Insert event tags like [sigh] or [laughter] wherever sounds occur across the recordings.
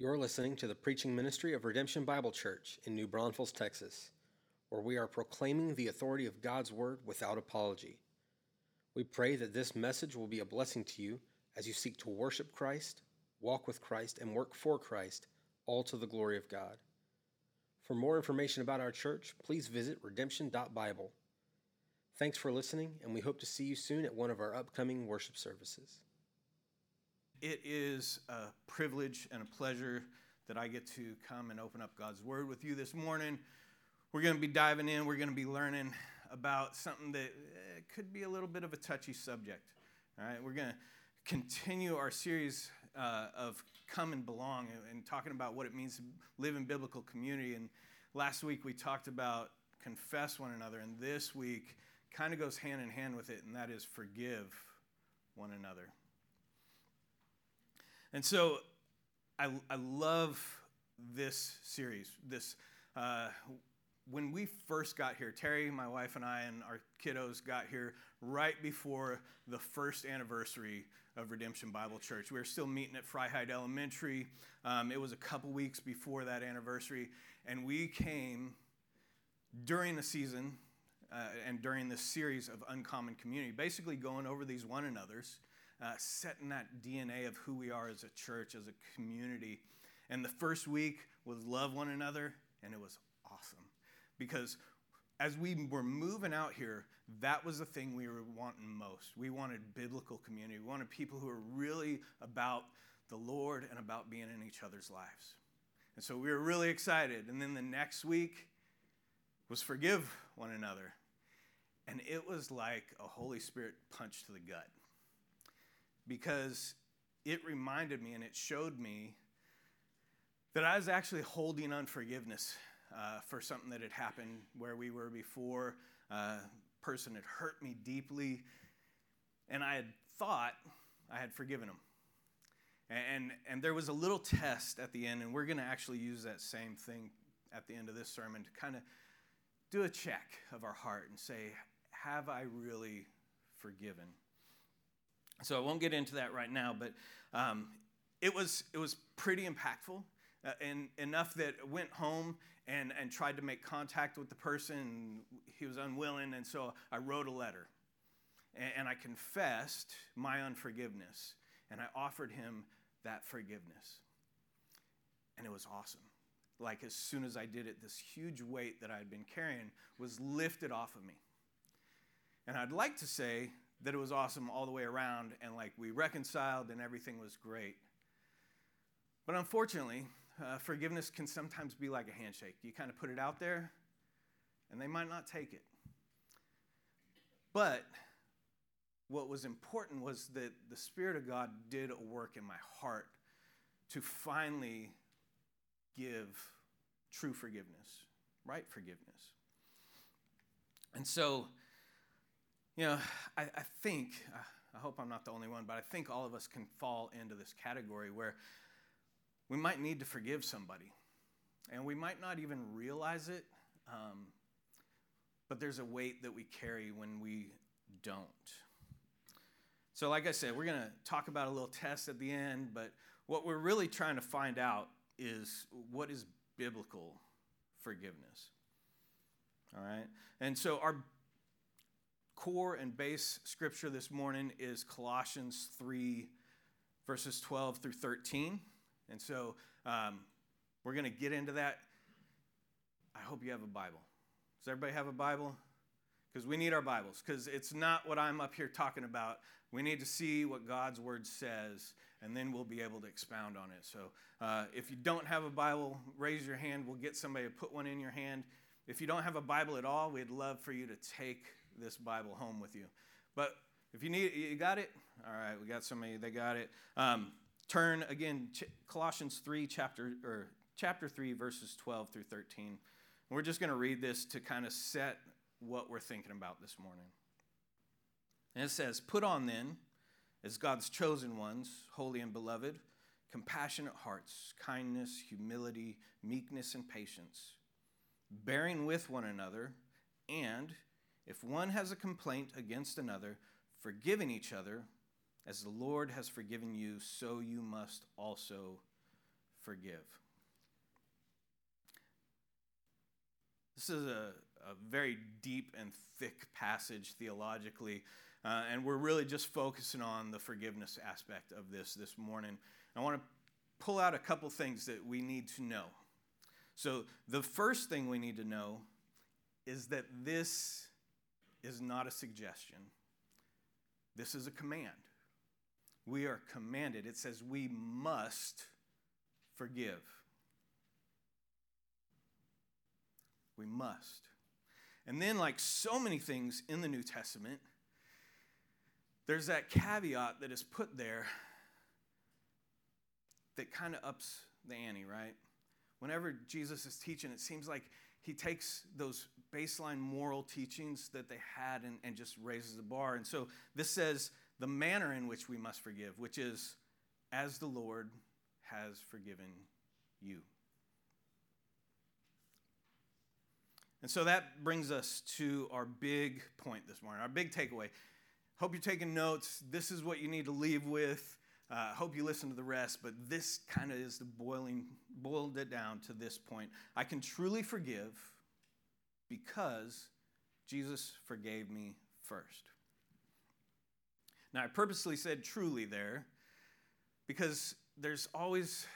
You're listening to the preaching ministry of Redemption Bible Church in New Braunfels, Texas, where we are proclaiming the authority of God's Word without apology. We pray that this message will be a blessing to you as you seek to worship Christ, walk with Christ, and work for Christ, all to the glory of God. For more information about our church, please visit redemption.bible. Thanks for listening, and we hope to see you soon at one of our upcoming worship services. It is a privilege and a pleasure that I get to come and open up God's Word with you this morning. We're going to be diving in, we're going to be learning about something that eh, could be a little bit of a touchy subject. All right, we're going to continue our series uh, of Come and Belong and, and talking about what it means to live in biblical community. And last week we talked about confess one another, and this week kind of goes hand in hand with it, and that is forgive one another. And so I, I love this series. This uh, when we first got here, Terry, my wife, and I, and our kiddos got here right before the first anniversary of Redemption Bible Church. We were still meeting at Freiheit Elementary. Um, it was a couple weeks before that anniversary, and we came during the season uh, and during this series of Uncommon Community, basically going over these one another's uh, setting that DNA of who we are as a church, as a community. And the first week was love one another, and it was awesome because as we were moving out here, that was the thing we were wanting most. We wanted biblical community. We wanted people who were really about the Lord and about being in each other's lives. And so we were really excited. And then the next week was forgive one another. And it was like a Holy Spirit punch to the gut because it reminded me and it showed me that I was actually holding unforgiveness uh, for something that had happened where we were before. Uh, person had hurt me deeply, and I had thought I had forgiven him. And, and there was a little test at the end, and we're going to actually use that same thing at the end of this sermon to kind of do a check of our heart and say, Have I really forgiven? So I won't get into that right now, but um, it was it was pretty impactful, uh, and enough that I went home and and tried to make contact with the person. He was unwilling, and so I wrote a letter, and, and I confessed my unforgiveness, and I offered him that forgiveness, and it was awesome. Like as soon as I did it, this huge weight that I had been carrying was lifted off of me. And I'd like to say that it was awesome all the way around and like we reconciled and everything was great. But unfortunately, uh, forgiveness can sometimes be like a handshake. You kind of put it out there and they might not take it. But what was important was that the Spirit of God did a work in my heart to finally give true forgiveness, right forgiveness. And so, you know, I, I think, uh, I hope I'm not the only one, but I think all of us can fall into this category where we might need to forgive somebody. And we might not even realize it, um, but there's a weight that we carry when we don't. So, like I said, we're going to talk about a little test at the end, but what we're really trying to find out is what is biblical forgiveness. All right? And so, our core and base scripture this morning is Colossians 3, verses 12 through 13. And so um, we're going to get into that. I hope you have a Bible. Does everybody have a Bible? Because we need our Bibles, because it's not what I'm up here talking about. We need to see what God's Word says, and then we'll be able to expound on it. So uh, if you don't have a Bible, raise your hand. We'll get somebody to put one in your hand. If you don't have a Bible at all, we'd love for you to take this Bible home with you. But if you need, it, you got it. All right, we got somebody. They got it. Um, turn again, Ch- Colossians three, chapter or chapter three, verses twelve through thirteen. And we're just going to read this to kind of set what we're thinking about this morning. And it says, "Put on then, as God's chosen ones, holy and beloved." compassionate hearts, kindness, humility, meekness, and patience, bearing with one another, and if one has a complaint against another, forgiving each other, as the Lord has forgiven you, so you must also forgive. This is a, a very deep and thick passage theologically, uh, and we're really just focusing on the forgiveness aspect of this this morning. I want to pull out a couple things that we need to know. So, the first thing we need to know is that this is not a suggestion, this is a command. We are commanded. It says we must forgive. We must. And then, like so many things in the New Testament, there's that caveat that is put there that kind of ups the ante, right? Whenever Jesus is teaching, it seems like he takes those baseline moral teachings that they had and, and just raises the bar. And so this says the manner in which we must forgive, which is as the Lord has forgiven you. And so that brings us to our big point this morning, our big takeaway. Hope you're taking notes. This is what you need to leave with. Uh, hope you listen to the rest, but this kind of is the boiling, boiled it down to this point. I can truly forgive because Jesus forgave me first. Now, I purposely said truly there because there's always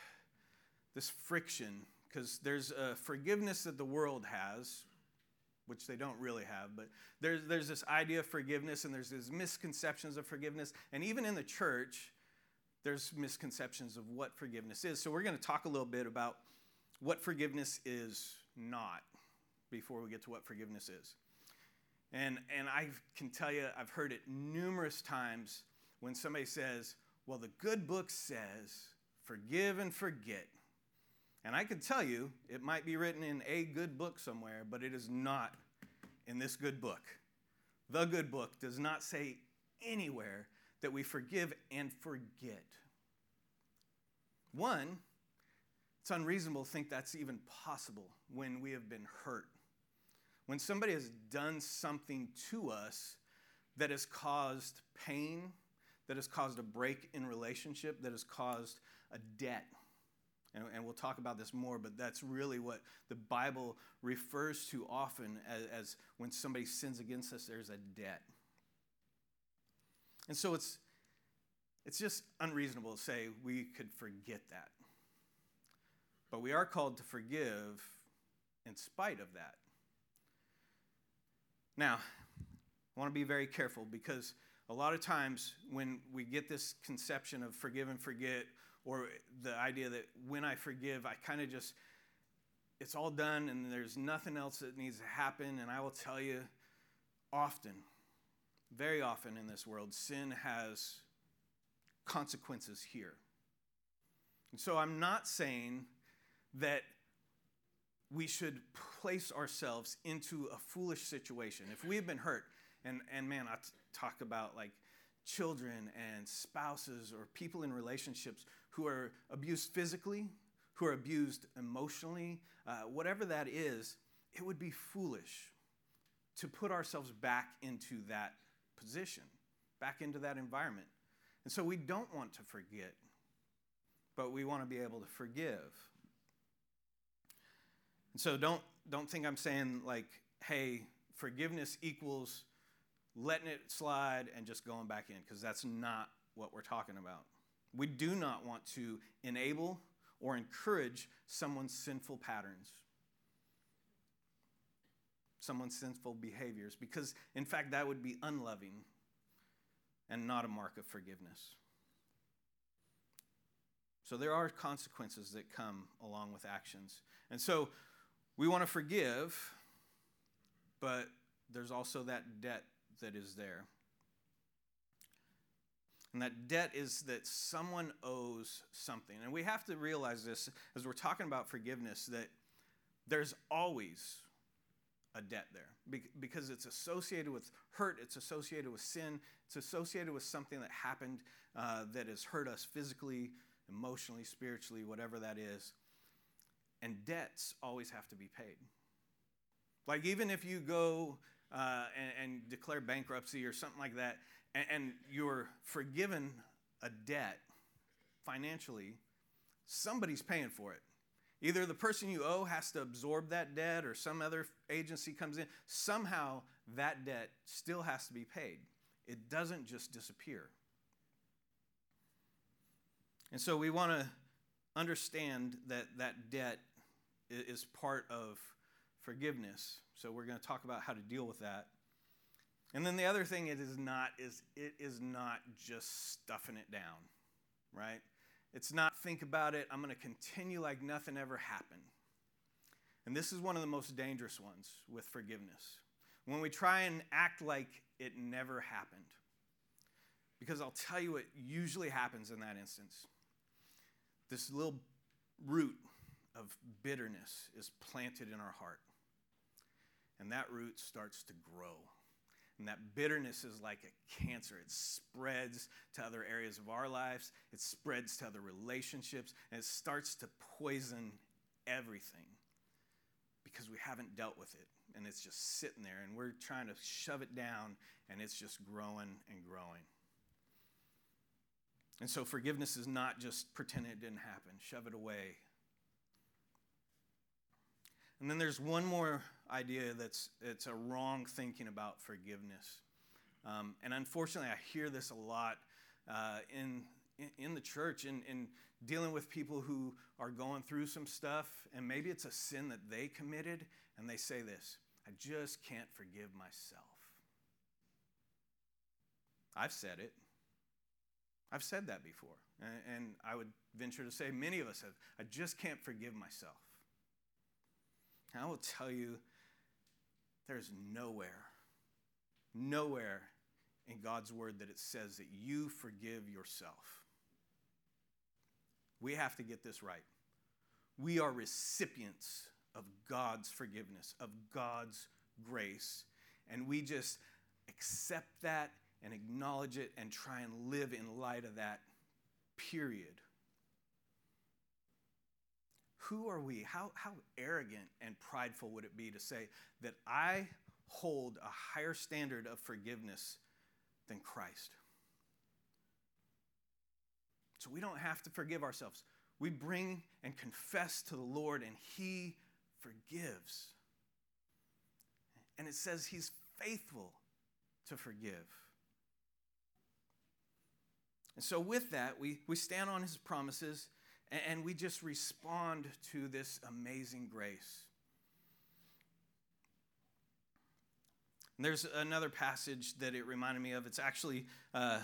this friction, because there's a forgiveness that the world has, which they don't really have, but there's, there's this idea of forgiveness and there's these misconceptions of forgiveness. And even in the church, there's misconceptions of what forgiveness is. So we're going to talk a little bit about what forgiveness is not before we get to what forgiveness is. And, and I can tell you, I've heard it numerous times when somebody says, Well, the good book says, forgive and forget. And I can tell you, it might be written in a good book somewhere, but it is not in this good book. The good book does not say anywhere that we forgive and forget. One, it's unreasonable to think that's even possible when we have been hurt. When somebody has done something to us that has caused pain, that has caused a break in relationship, that has caused a debt and, and, we'll talk about this more, but that's really what the Bible refers to often as, as when somebody sins against us, there's a debt. And so it's, it's just unreasonable to say we could forget that. But we are called to forgive in spite of that. Now, I want to be very careful because a lot of times when we get this conception of forgive and forget, or the idea that when I forgive, I kind of just, it's all done and there's nothing else that needs to happen. And I will tell you, often, very often in this world, sin has consequences here. And so I'm not saying that we should place ourselves into a foolish situation. If we have been hurt, and, and man, I t- talk about like children and spouses or people in relationships who are abused physically, who are abused emotionally, uh, whatever that is, it would be foolish to put ourselves back into that position, back into that environment. And so we don't want to forget, but we want to be able to forgive. And so don't, don't think I'm saying, like, hey, forgiveness equals letting it slide and just going back in, because that's not what we're talking about. We do not want to enable or encourage someone's sinful patterns, someone's sinful behaviors, because in fact, that would be unloving and not a mark of forgiveness. So there are consequences that come along with actions. And so we want to forgive, but there's also that debt that is there. And that debt is that someone owes something. And we have to realize this as we're talking about forgiveness that there's always a debt there because it's associated with hurt, it's associated with sin, it's associated with something that happened uh, that has hurt us physically, emotionally, spiritually, whatever that is. And debts always have to be paid. Like, even if you go uh, and, and, declare bankruptcy or something like that, and, and you're forgiven a debt financially, somebody's paying for it. Either the person you owe has to absorb that debt or some other agency comes in. Somehow that debt still has to be paid. It doesn't just disappear. And so we want to understand that that debt is part of forgiveness. So we're going to talk about how to deal with that. And then the other thing it is not is it is not just stuffing it down, right? It's not think about it, I'm going to continue like nothing ever happened. And this is one of the most dangerous ones with forgiveness. When we try and act like it never happened. Because I'll tell you what usually happens in that instance. This little root of bitterness is planted in our heart. And that root starts to grow. And that bitterness is like a cancer. It spreads to other areas of our lives, it spreads to other relationships, and it starts to poison everything because we haven't dealt with it. And it's just sitting there, and we're trying to shove it down, and it's just growing and growing. And so forgiveness is not just pretend it didn't happen, shove it away. And then there's one more idea that's it's a wrong thinking about forgiveness. Um, and unfortunately, I hear this a lot uh, in, in, the church in, in dealing with people who are going through some stuff, and maybe it's a sin that they committed, and they say this I just can't forgive myself. I've said it. I've said that before. And, I would venture to say many of us have. I just can't forgive myself. And I will tell you, there's nowhere, nowhere in God's word that it says that you forgive yourself. We have to get this right. We are recipients of God's forgiveness, of God's grace, and we just accept that and acknowledge it and try and live in light of that, period. Who are we? How, how arrogant and prideful would it be to say that I hold a higher standard of forgiveness than Christ? So we don't have to forgive ourselves. We bring and confess to the Lord, and He forgives. And it says He's faithful to forgive. And so, with that, we, we stand on His promises and we just respond to this amazing grace. And there's another passage that it reminded me of. It's actually uh,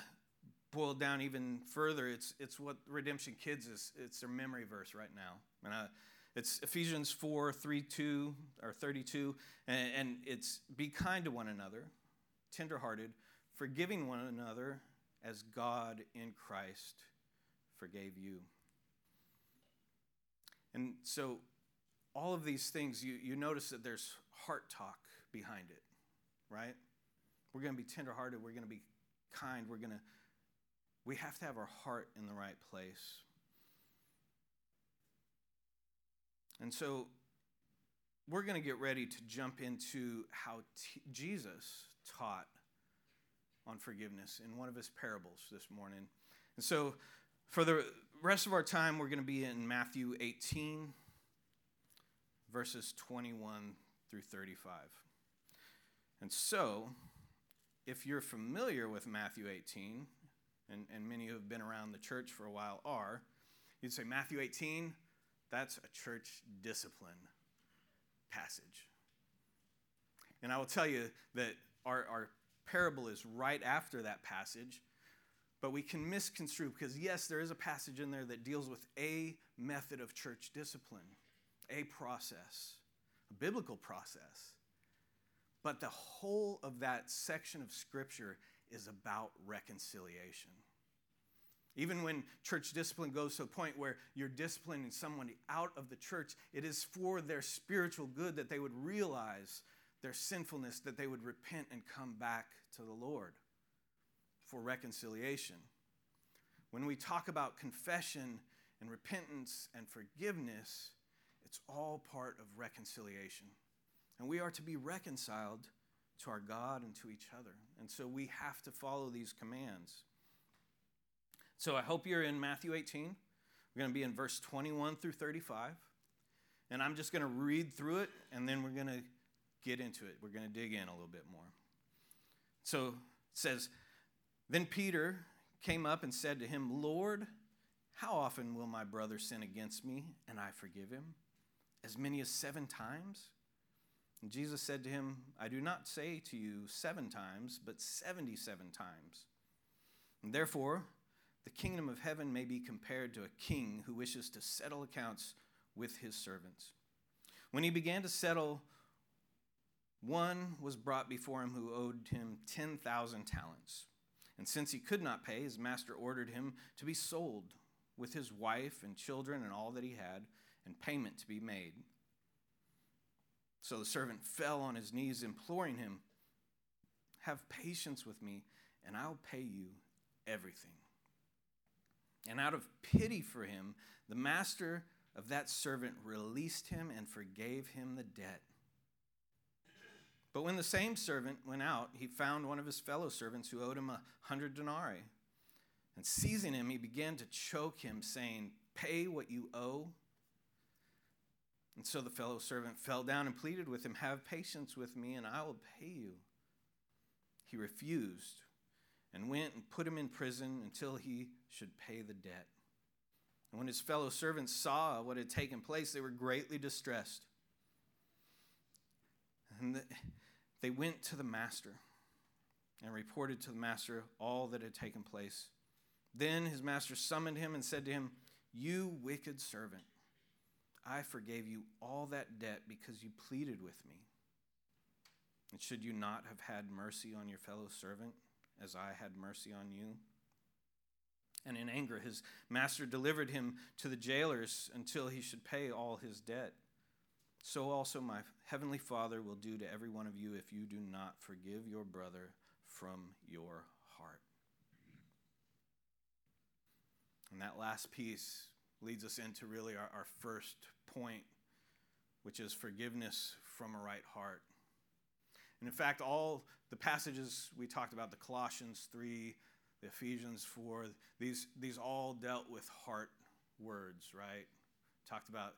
boiled down even further. It's, it's what Redemption Kids is, it's their memory verse right now. And uh, it's Ephesians 4 3 2 or 32. And, and it's be kind to one another, tenderhearted, forgiving one another as God in Christ forgave you. And so, all of these things, you, you notice that there's heart talk behind it, right? We're going to be tenderhearted. We're going to be kind. We're going to, we have to have our heart in the right place. And so, we're going to get ready to jump into how t- Jesus taught on forgiveness in one of his parables this morning. And so, for the rest of our time, we're going to be in Matthew 18, verses 21 through 35. And so, if you're familiar with Matthew 18, and, and many who have been around the church for a while are, you'd say, Matthew 18, that's a church discipline passage. And I will tell you that our, our parable is right after that passage but we can misconstrue because, yes, there is a passage in there that deals with a method of church discipline, a process, a biblical process. But the whole of that section of Scripture is about reconciliation. Even when church discipline goes to a point where you're disciplining someone out of the church, it is for their spiritual good that they would realize their sinfulness, that they would repent and come back to the Lord for reconciliation. When we talk about confession and repentance and forgiveness, it's all part of reconciliation. And we are to be reconciled to our God and to each other. And so we have to follow these commands. So I hope you're in Matthew 18. We're going to be in verse 21 through 35. And I'm just going to read through it, and then we're going to get into it. We're going to dig in a little bit more. So it says, Then Peter came up and said to him, Lord, how often will my brother sin against me and I forgive him? As many as seven times? And Jesus said to him, I do not say to you seven times, but 77 times. And therefore, the kingdom of heaven may be compared to a king who wishes to settle accounts with his servants. When he began to settle, one was brought before him who owed him 10,000 talents. And since he could not pay, his master ordered him to be sold with his wife and children and all that he had, and payment to be made. So the servant fell on his knees, imploring him, Have patience with me, and I'll pay you everything. And out of pity for him, the master of that servant released him and forgave him the debt. But when the same servant went out, he found one of his fellow servants who owed him a hundred denarii. And seizing him, he began to choke him, saying, Pay what you owe. And so the fellow servant fell down and pleaded with him, Have patience with me, and I will pay you. He refused and went and put him in prison until he should pay the debt. And when his fellow servants saw what had taken place, they were greatly distressed. And they went to the master and reported to the master all that had taken place. Then his master summoned him and said to him, You wicked servant, I forgave you all that debt because you pleaded with me. And should you not have had mercy on your fellow servant as I had mercy on you? And in anger, his master delivered him to the jailers until he should pay all his debt. So also my heavenly Father will do to every one of you if you do not forgive your brother from your heart. And that last piece leads us into really our, our first point, which is forgiveness from a right heart. And in fact, all the passages we talked about, the Colossians 3, the Ephesians 4, these, these all dealt with heart words, right? Talked about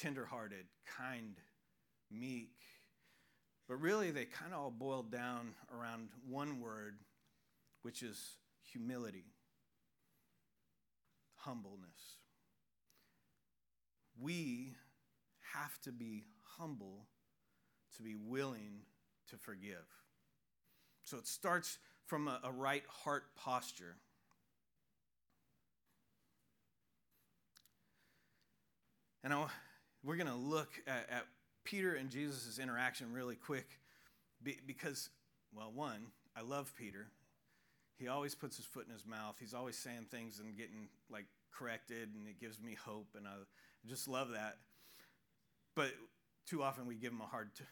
tenderhearted, kind, meek. But really, they kind of all boiled down around one word, which is humility, humbleness. We have to be humble to be willing to forgive. So it starts from a, a right heart posture. And I, we're going to look at, at, Peter and Jesus' interaction really quick because, well, one, I love Peter. He always puts his foot in his mouth. He's always saying things and getting like corrected, and it gives me hope, and I just love that. But too often we give him a hard, t-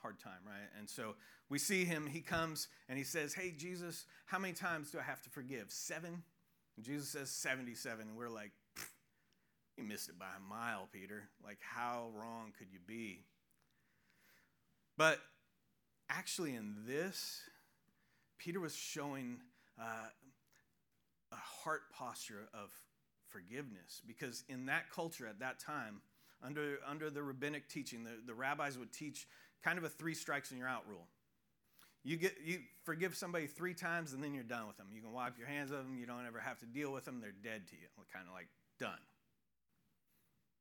hard time, right? And so we see him. He comes and he says, "Hey, Jesus, how many times do I have to forgive? Seven? And Jesus says seventy-seven, and we're like, you missed it by a mile, Peter. Like, how wrong could you be? But actually, in this, Peter was showing uh, a heart posture of forgiveness because in that culture at that time, under, under the rabbinic teaching, the, the rabbis would teach kind of a three strikes and you're out rule. You get you forgive somebody three times and then you're done with them. You can wipe your hands of them. You don't ever have to deal with them. They're dead to you. Kind of like done.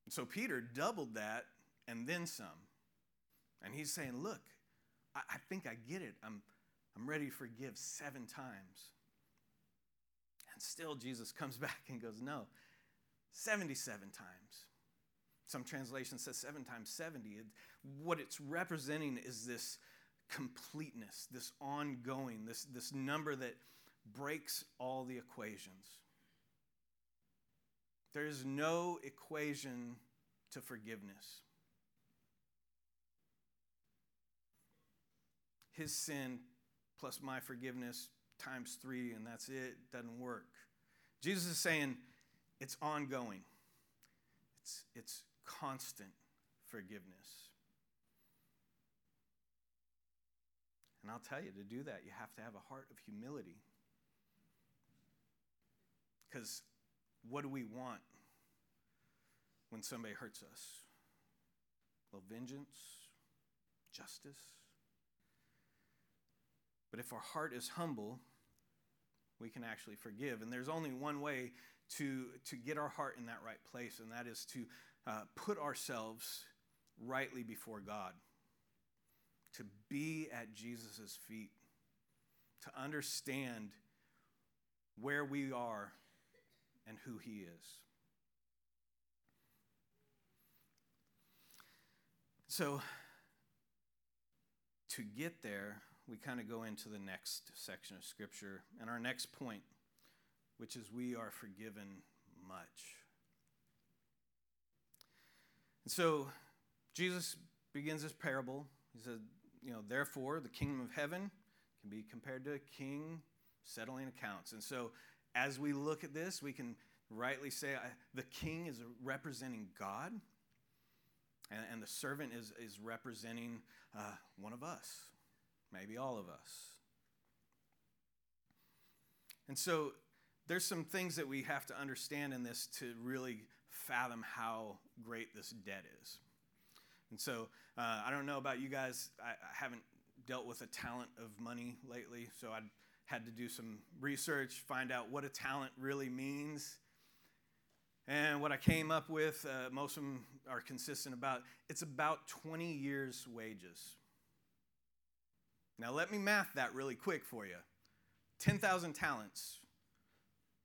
So Peter doubled that and then some. And he's saying, Look, I, I think I get it. I'm, I'm ready to forgive seven times. And still, Jesus comes [laughs] back and goes, No, 77 times. Some translation says seven times 70. It, what it's representing is this completeness, this ongoing, this, this number that breaks all the equations. There is no equation to forgiveness. His sin plus my forgiveness times three, and that's it. Doesn't work. Jesus is saying it's ongoing, it's, it's constant forgiveness. And I'll tell you, to do that, you have to have a heart of humility. Because what do we want? when somebody hurts us. Little vengeance, justice. But if our heart is humble, we can actually forgive. And there's only one way to, to get our heart in that right place, and that is to uh, put ourselves rightly before God, to be at Jesus' feet, to understand where we are and who He is. So, to get there, we kind of go into the next section of Scripture and our next point, which is we are forgiven much. And so, Jesus begins this parable. He said, you know, therefore, the kingdom of heaven can be compared to a king settling accounts. And so, as we look at this, we can rightly say the king is representing God, and, and the servant is, is representing uh, one of us, maybe all of us. And so, there's some things that we have to understand in this to really fathom how great this debt is. And so, uh, I don't know about you guys, I, I haven't dealt with a talent of money lately, so I had to do some research, find out what a talent really means. And what I came up with, uh, most of them are consistent about, it's about 20 years' wages. Now, let me math that really quick for you 10,000 talents,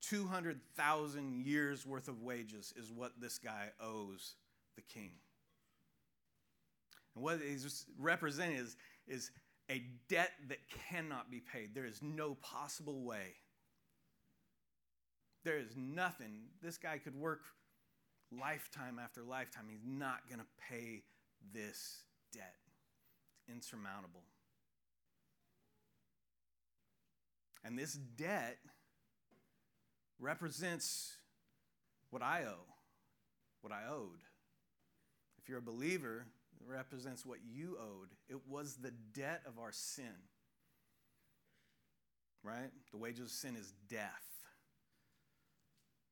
200,000 years worth of wages is what this guy owes the king. And what he's representing is, is a debt that cannot be paid. There is no possible way. There is nothing. This guy could work lifetime after lifetime. He's not going to pay this debt. It's insurmountable. And this debt represents what I owe, what I owed. If you're a believer, represents what you owed. It was the debt of our sin. Right? The wages of sin is death.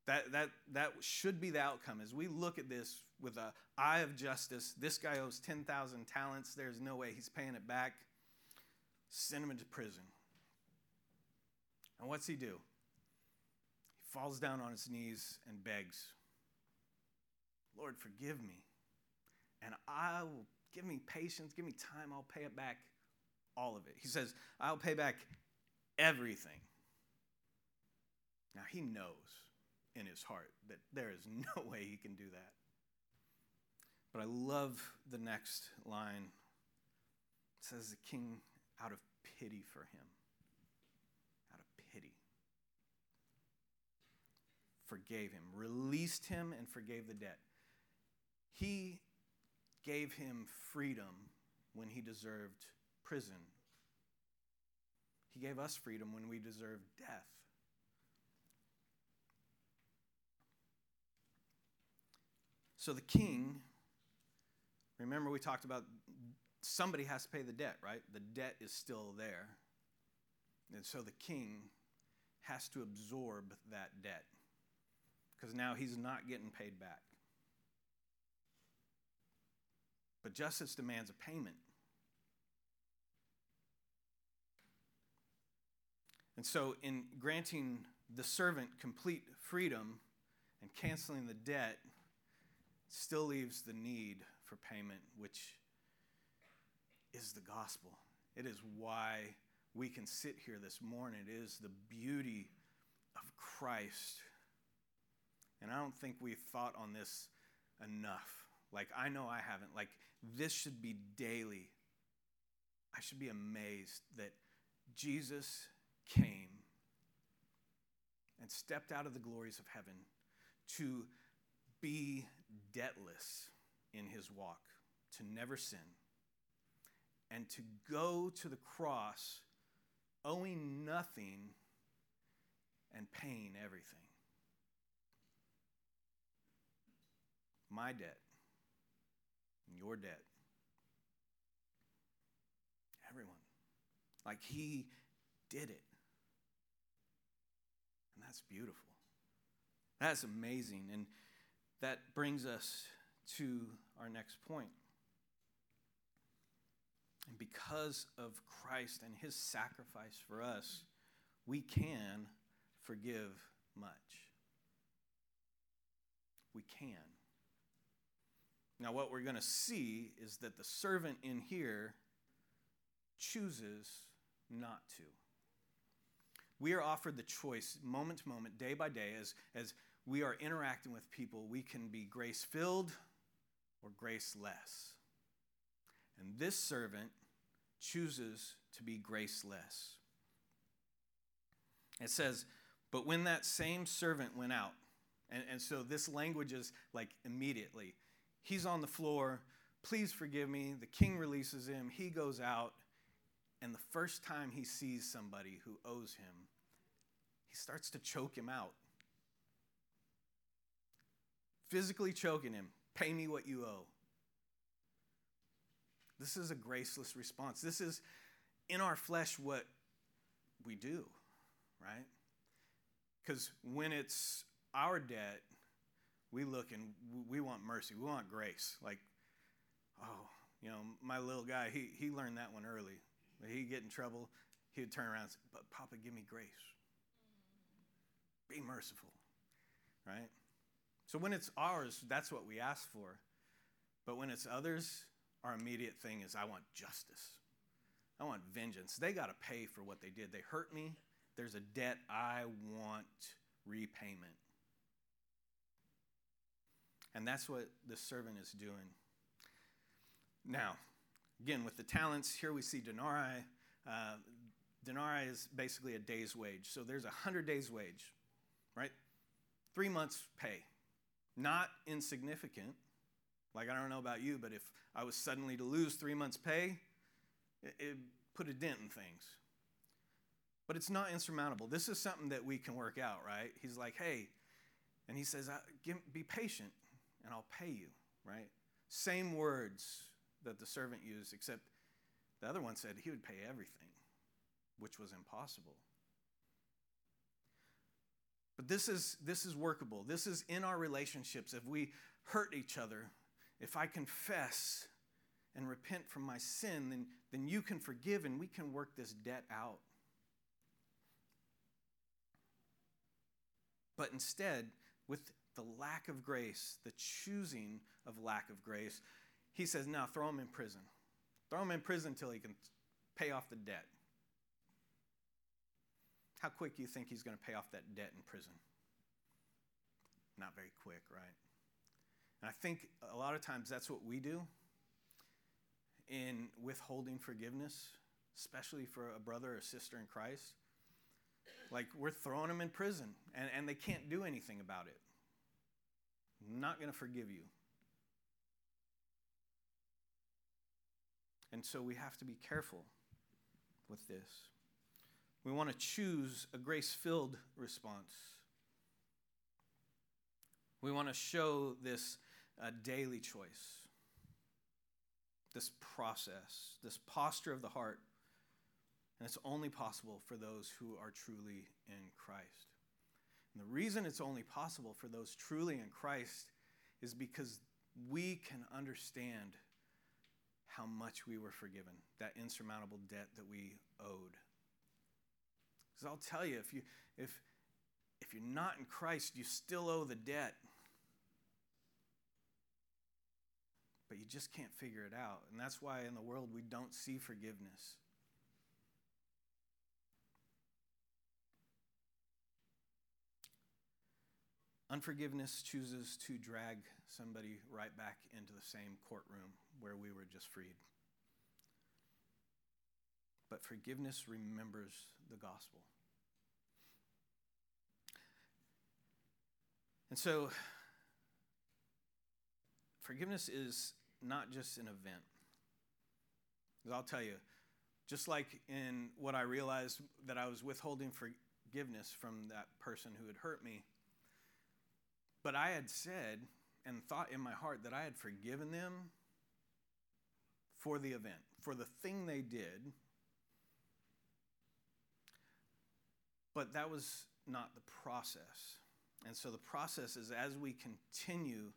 That, that, that should be the outcome. As we look at this with an eye of justice, this guy owes 10,000 talents. There's no way he's paying it back. Send him into prison. And what's he do? He falls down on his knees and begs, Lord, forgive me and I will give me patience, give me time, I'll pay it back all of it. He says, I'll pay back everything. Now he knows in his heart that there is [laughs] no way he can do that. But I love the next line. It says the king out of pity for him. Out of pity. Forgave him, released him, and forgave the debt. He gave him freedom when he deserved prison. He gave us freedom when we deserved death. So the king, remember we talked about somebody has to pay the debt, right? The debt is still there. And so the king has to absorb that debt because now he's not getting paid back. But justice demands a payment. And so, in granting the servant complete freedom and canceling the debt, still leaves the need for payment, which is the gospel. It is why we can sit here this morning. It is the beauty of Christ. And I don't think we've thought on this enough. Like, I know I haven't. Like, this should be daily. I should be amazed that Jesus came and stepped out of the glories of heaven to be debtless in his walk, to never sin, and to go to the cross owing nothing and paying everything. My debt your debt. Everyone. Like he did it. And that's beautiful. That's amazing. And that brings us to our next point. And because of Christ and his sacrifice for us, we can forgive much. We can. Now, what we're going to see is that the servant in here chooses not to. We are offered the choice moment to moment, day by day, as, as we are interacting with people, we can be grace filled or grace less. And this servant chooses to be graceless. It says, But when that same servant went out, and, and so this language is like immediately, he's on the floor, please forgive me. The king releases him, he goes out, and the first time he sees somebody who owes him, he starts to choke him out. Physically choking him, pay me what you owe. This is a graceless response. This is in our flesh what we do, right? Because when it's our debt, we look and we want mercy. We want grace. Like, oh, you know, my little guy, he, he learned that one early. He'd get in trouble, he would turn around and say, But Papa, give me grace. Be merciful, right? So when it's ours, that's what we ask for. But when it's others, our immediate thing is, I want justice. I want vengeance. They got to pay for what they did. They hurt me. There's a debt. I want repayment. And that's what the servant is doing. Now, again, with the talents, here we see denarii. Uh, denarii is basically a day's wage. So there's a 100 days' wage, right? Three months' pay. Not insignificant. Like, I don't know about you, but if I was suddenly to lose three months' pay, it, it put a dent in things. But it's not insurmountable. This is something that we can work out, right? He's like, hey, and he says, be patient and I'll pay you, right? Same words that the servant used, except the other one said he would pay everything, which was impossible. But this is, this is workable. This is in our relationships. If we hurt each other, if I confess and repent from my sin, then, then you can forgive and we can work this debt out. But instead, with the lack of grace, the choosing of lack of grace, he says, now throw him in prison. Throw him in prison until he can pay off the debt. How quick do you think he's going to pay off that debt in prison? Not very quick, right? And I think a lot of times that's what we do in withholding forgiveness, especially for a brother or sister in Christ. Like we're throwing them in prison and, and they can't do anything about it. Not going to forgive you. And so we have to be careful with this. We want to choose a grace filled response. We want to show this a daily choice, this process, this posture of the heart. And it's only possible for those who are truly in Christ. And the reason it's only possible for those truly in Christ is because we can understand how much we were forgiven, that insurmountable debt that we owed. Because I'll tell you, if you if if you're not in Christ, you still owe the debt. but you just can't figure it out. And that's why in the world we don't see forgiveness. Unforgiveness chooses to drag somebody right back into the same courtroom where we were just freed. But forgiveness remembers the gospel. And so, forgiveness is not just an event. Because I'll tell you, just like in what I realized that I was withholding forgiveness from that person who had hurt me, but I had said and thought in my heart that I had forgiven them for the event, for the thing they did. But that was not the process. And so the process is as we continue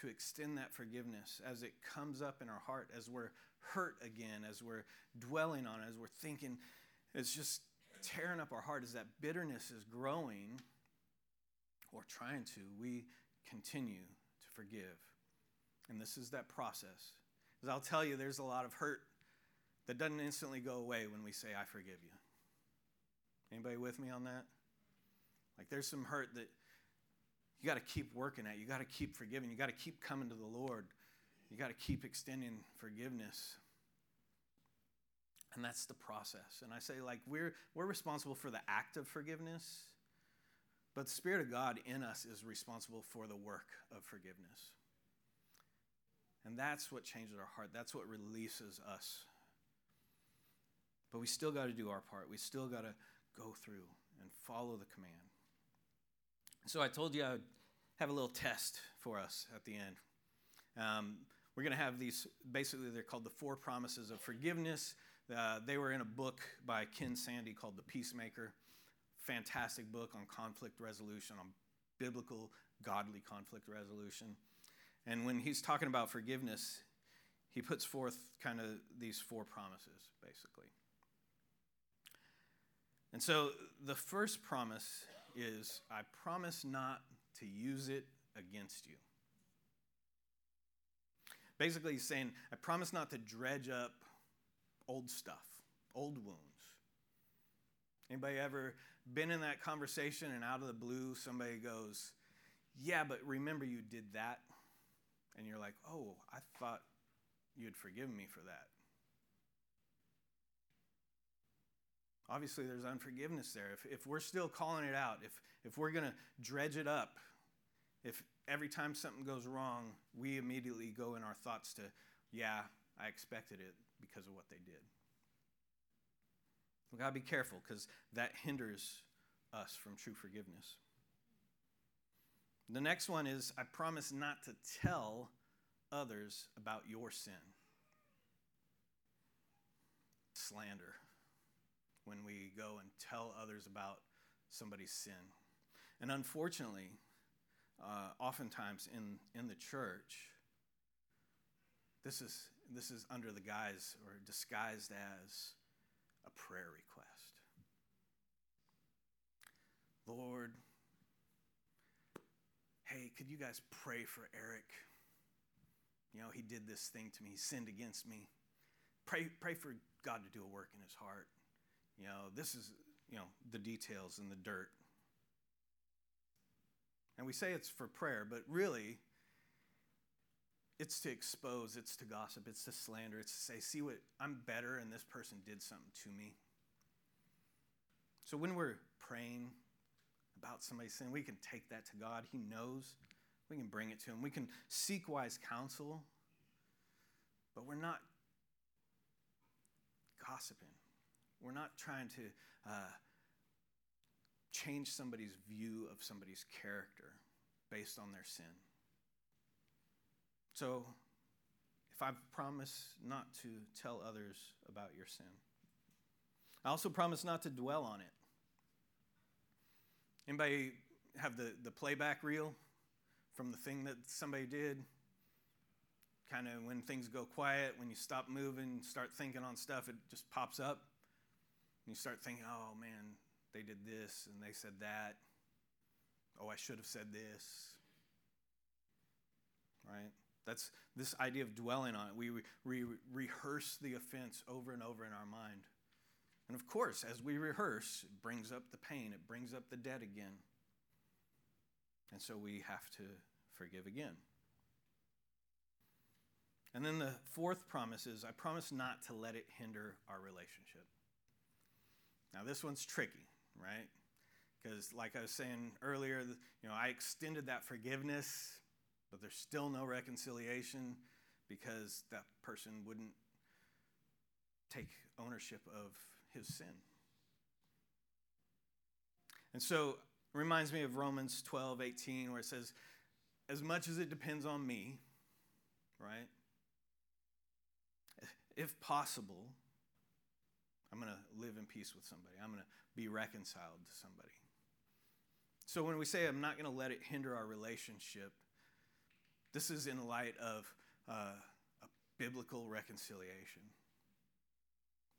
to extend that forgiveness, as it comes up in our heart, as we're hurt again, as we're dwelling on it, as we're thinking, it's just tearing up our heart, as that bitterness is growing or trying to, we continue to forgive. And this is that process. Because I'll tell you, there's a lot of hurt that doesn't instantly go away when we say, I forgive you. Anybody with me on that? Like there's some hurt that you got to keep working at. You got to keep forgiving. You got to keep coming to the Lord. You got to keep extending forgiveness. And that's the process. And I say, like, we're, we're responsible for the act of forgiveness, but the Spirit of God in us is responsible for the work of forgiveness. And that's what changes our heart. That's what releases us. But we still got to do our part. We still got to go through and follow the command. So I told you I would have a little test for us at the end. Um, we're going to have these, basically, they're called the Four Promises of Forgiveness. Uh, they were in a book by Ken Sande called The Peacemaker. Fantastic book on conflict resolution, on biblical, godly conflict resolution. And when he's talking about forgiveness, he puts forth kind of these four promises, basically. And so the first promise is I promise not to use it against you. Basically, he's saying, I promise not to dredge up old stuff, old wounds. Anybody ever been in that conversation and out of the blue somebody goes, Yeah, but remember you did that? And you're like, Oh, I thought you'd forgive me for that. Obviously, there's unforgiveness there. If, if we're still calling it out, if, if we're going to dredge it up, if every time something goes wrong, we immediately go in our thoughts to, yeah, I expected it because of what they did. We got to be careful because that hinders us from true forgiveness. The next one is I promise not to tell others about your sin. Slander when we go and tell others about somebody's sin. And unfortunately, uh, oftentimes in, in the church, this is, this is under the guise or disguised as a prayer request. Lord, hey, could you guys pray for Eric? You know, he did this thing to me, he sinned against me. Pray, pray for God to do a work in his heart. You know, this is, you know, the details and the dirt. And we say it's for prayer, but really, it's to expose, it's to gossip, it's to slander, it's to say, see what, I'm better and this person did something to me. So when we're praying about somebody's sin, we can take that to God. He knows. We can bring it to Him. We can seek wise counsel, but we're not gossiping. We're not trying to uh, change somebody's view of somebody's character based on their sin. So, if I promise not to tell others about your sin, I also promise not to dwell on it. Anybody have the, the playback reel from the thing that somebody did? Kind of when things go quiet, when you stop moving, start thinking on stuff, it just pops up. And you start thinking, oh man, they did this and they said that. Oh, I should have said this. Right? That's this idea of dwelling on it. We, we rehearse the offense over and over in our mind. And of course, as we rehearse, it brings up the pain, it brings up the debt again. And so we have to forgive again. And then the fourth promise is I promise not to let it hinder our relationship. Now, this one's tricky, right? Because, like I was saying earlier, you know, I extended that forgiveness, but there's still no reconciliation because that person wouldn't take ownership of his sin. And so it reminds me of Romans 12, 18, where it says, As much as it depends on me, right? If possible, I'm going to live in peace with somebody. I'm going to be reconciled to somebody. So when we say, I'm not going to let it hinder our relationship, this is in light of uh, a biblical reconciliation.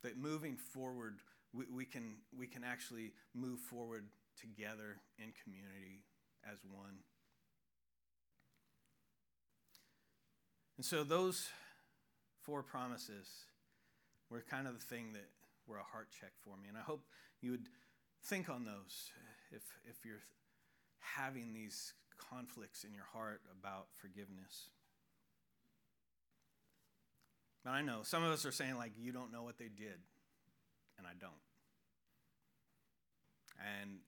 That moving forward, we, we, can, we can actually move forward together in community as one. And so those four promises were kind of the thing that were a heart check for me. And I hope you would think on those if, if you're having these conflicts in your heart about forgiveness. But I know some of us are saying, like, you don't know what they did, and I don't. And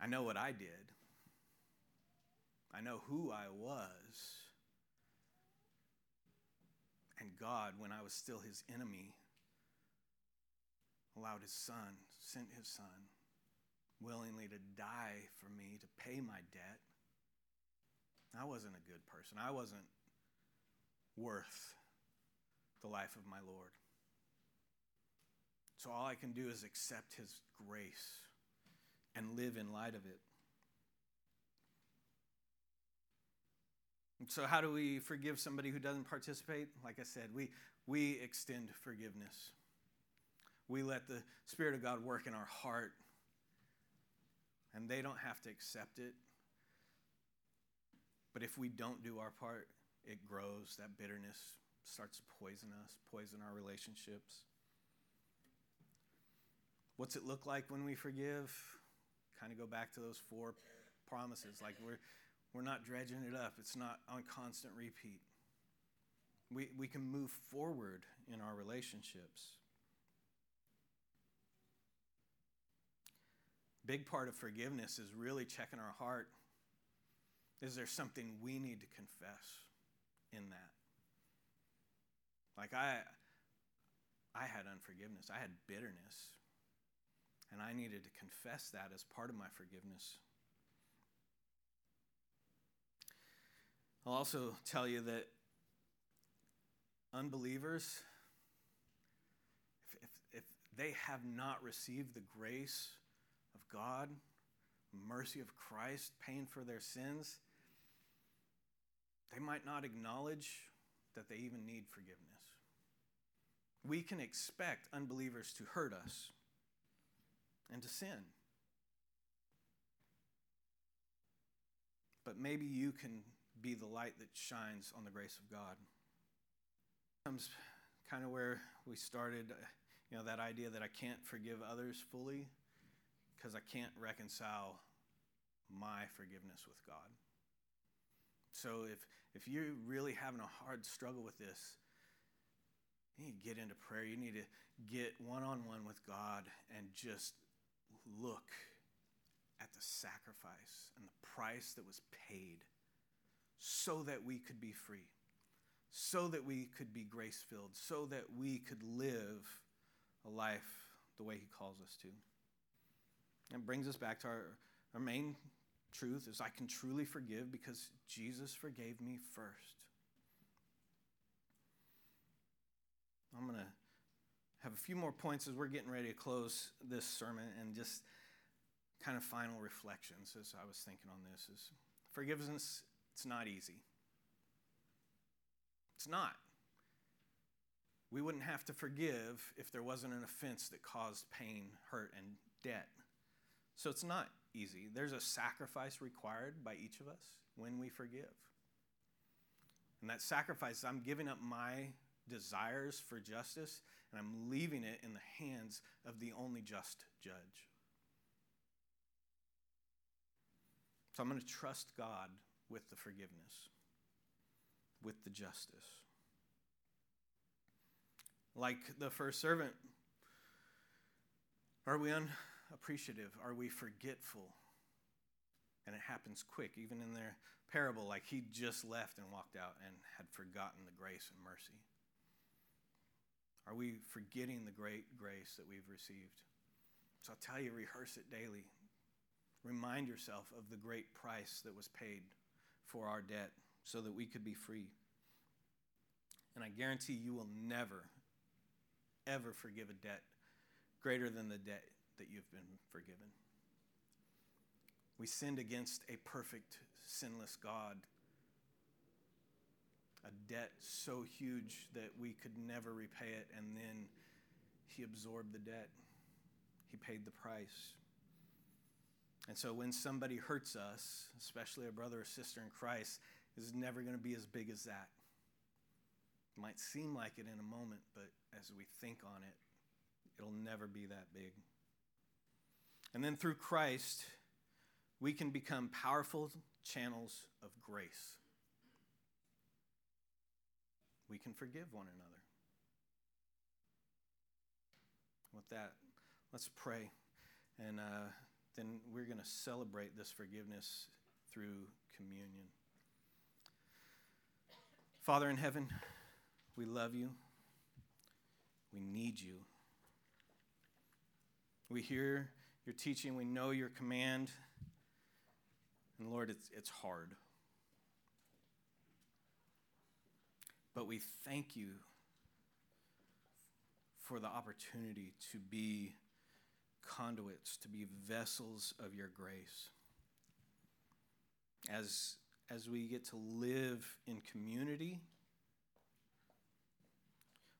I know what I did, I know who I was. And God, when I was still his enemy, allowed his son, sent his son willingly to die for me, to pay my debt. I wasn't a good person. I wasn't worth the life of my Lord. So all I can do is accept his grace and live in light of it. So, how do we forgive somebody who doesn't participate? Like I said, we, we extend forgiveness. We let the Spirit of God work in our heart, and they don't have to accept it. But if we don't do our part, it grows. That bitterness starts to poison us, poison our relationships. What's it look like when we forgive? Kind of go back to those four promises. Like we're we're not dredging it up, it's not on constant repeat. We, we can move forward in our relationships. Big part of forgiveness is really checking our heart. Is there something we need to confess in that? Like I I had unforgiveness. I had bitterness. And I needed to confess that as part of my forgiveness. I'll also tell you that unbelievers, if, if, if they have not received the grace God, mercy of Christ, paying for their sins, they might not acknowledge that they even need forgiveness. We can expect unbelievers to hurt us and to sin. But maybe you can be the light that shines on the grace of God. Comes kind of where we started, uh, you know, that idea that I can't forgive others fully because I can't reconcile my forgiveness with God. So if if you're really having a hard struggle with this, you need to get into prayer. You need to get one on one with God and just look at the sacrifice and the price that was paid so that we could be free, so that we could be grace filled, so that we could live a life the way He calls us to. And brings us back to our, our main truth is I can truly forgive because Jesus forgave me first. I'm going to have a few more points as we're getting ready to close this sermon and just kind of final reflections as I was thinking on this is forgiveness it's not easy. It's not. We wouldn't have to forgive if there wasn't an offense that caused pain, hurt, and debt. So it's not easy. There's a sacrifice required by each of us when we forgive. And that sacrifice, I'm giving up my desires for justice and I'm leaving it in the hands of the only just judge. So I'm going to trust God with the forgiveness, with the justice. Like the first servant, are we unappreciative? Are we forgetful? And it happens quick, even in their parable, like he just left and walked out and had forgotten the grace and mercy. Are we forgetting the great grace that we've received? So I'll tell you, rehearse it daily. Remind yourself of the great price that was paid for our debt so that we could be free. And I guarantee you will never, ever forgive a debt greater than the debt that you've been forgiven. We sinned against a perfect, sinless God. A debt so huge that we could never repay it, and then He absorbed the debt. He paid the price. And so when somebody hurts us, especially a brother or sister in Christ, is never going to be as big as that. It might seem like it in a moment, but as we think on it, it'll never be that big. And then through Christ, we can become powerful channels of grace. We can forgive one another. With that, let's pray. And uh, then we're going to celebrate this forgiveness through communion. Father in heaven, we love you. We need you. We hear your teaching, we know your command. And Lord, it's, it's hard. But we thank you for the opportunity to be conduits, to be vessels of your grace. As, as we get to live in community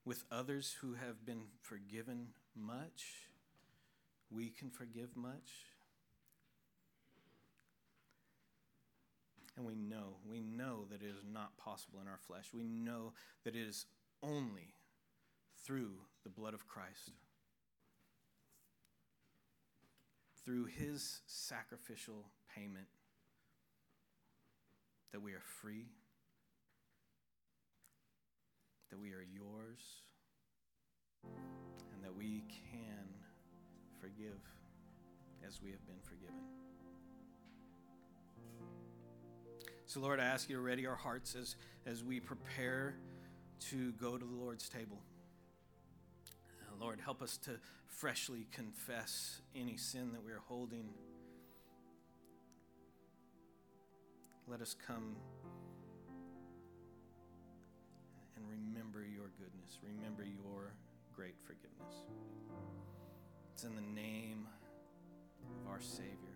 with others who have been forgiven much, we can forgive much. And we know, we know that it is not possible in our flesh. We know that it is only through the blood of Christ, through his sacrificial payment, that we are free, that we are yours, and that we can forgive as we have been forgiven. So, Lord, I ask you to ready our hearts as, as we prepare to go to the Lord's table. Lord, help us to freshly confess any sin that we are holding. Let us come and remember your goodness, remember your great forgiveness. It's in the name of our Savior.